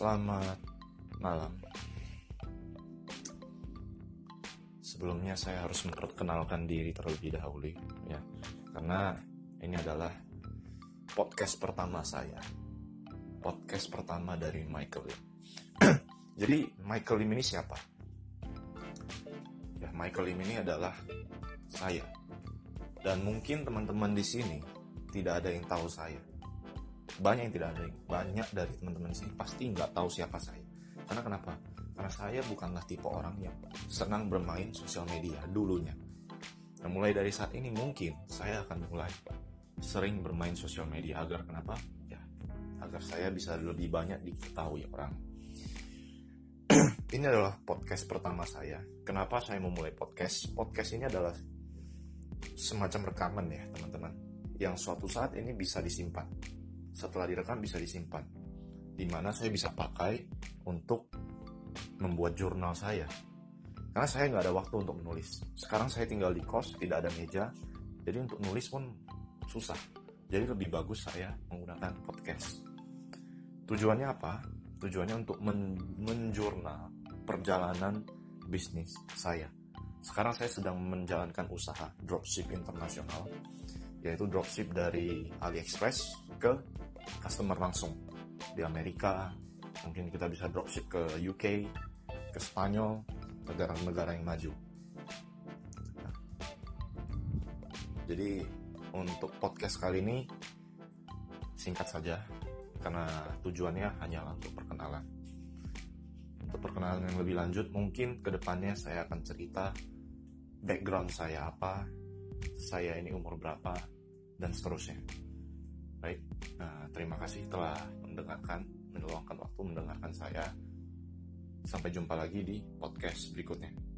Selamat malam. Sebelumnya saya harus memperkenalkan diri terlebih dahulu ya. Karena ini adalah podcast pertama saya. Podcast pertama dari Michael. Jadi Michael Lim ini siapa? Ya, Michael Lim ini adalah saya. Dan mungkin teman-teman di sini tidak ada yang tahu saya banyak yang tidak ada banyak dari teman-teman sini pasti nggak tahu siapa saya. Karena kenapa? Karena saya bukanlah tipe orang yang senang bermain sosial media dulunya. Nah mulai dari saat ini mungkin saya akan mulai sering bermain sosial media. Agar kenapa? Ya agar saya bisa lebih banyak diketahui orang. Ini adalah podcast pertama saya. Kenapa saya memulai podcast? Podcast ini adalah semacam rekaman ya teman-teman. Yang suatu saat ini bisa disimpan setelah direkam bisa disimpan. Di mana saya bisa pakai untuk membuat jurnal saya. Karena saya nggak ada waktu untuk menulis. Sekarang saya tinggal di kos tidak ada meja. Jadi untuk nulis pun susah. Jadi lebih bagus saya menggunakan podcast. Tujuannya apa? Tujuannya untuk men menjurnal perjalanan bisnis saya. Sekarang saya sedang menjalankan usaha dropship internasional yaitu dropship dari AliExpress ke customer langsung di Amerika. Mungkin kita bisa dropship ke UK ke Spanyol negara-negara yang maju. Jadi untuk podcast kali ini singkat saja karena tujuannya hanyalah untuk perkenalan. Untuk perkenalan yang lebih lanjut mungkin ke depannya saya akan cerita background saya apa saya ini umur berapa dan seterusnya baik nah, terima kasih telah mendengarkan meluangkan waktu mendengarkan saya. Sampai jumpa lagi di podcast berikutnya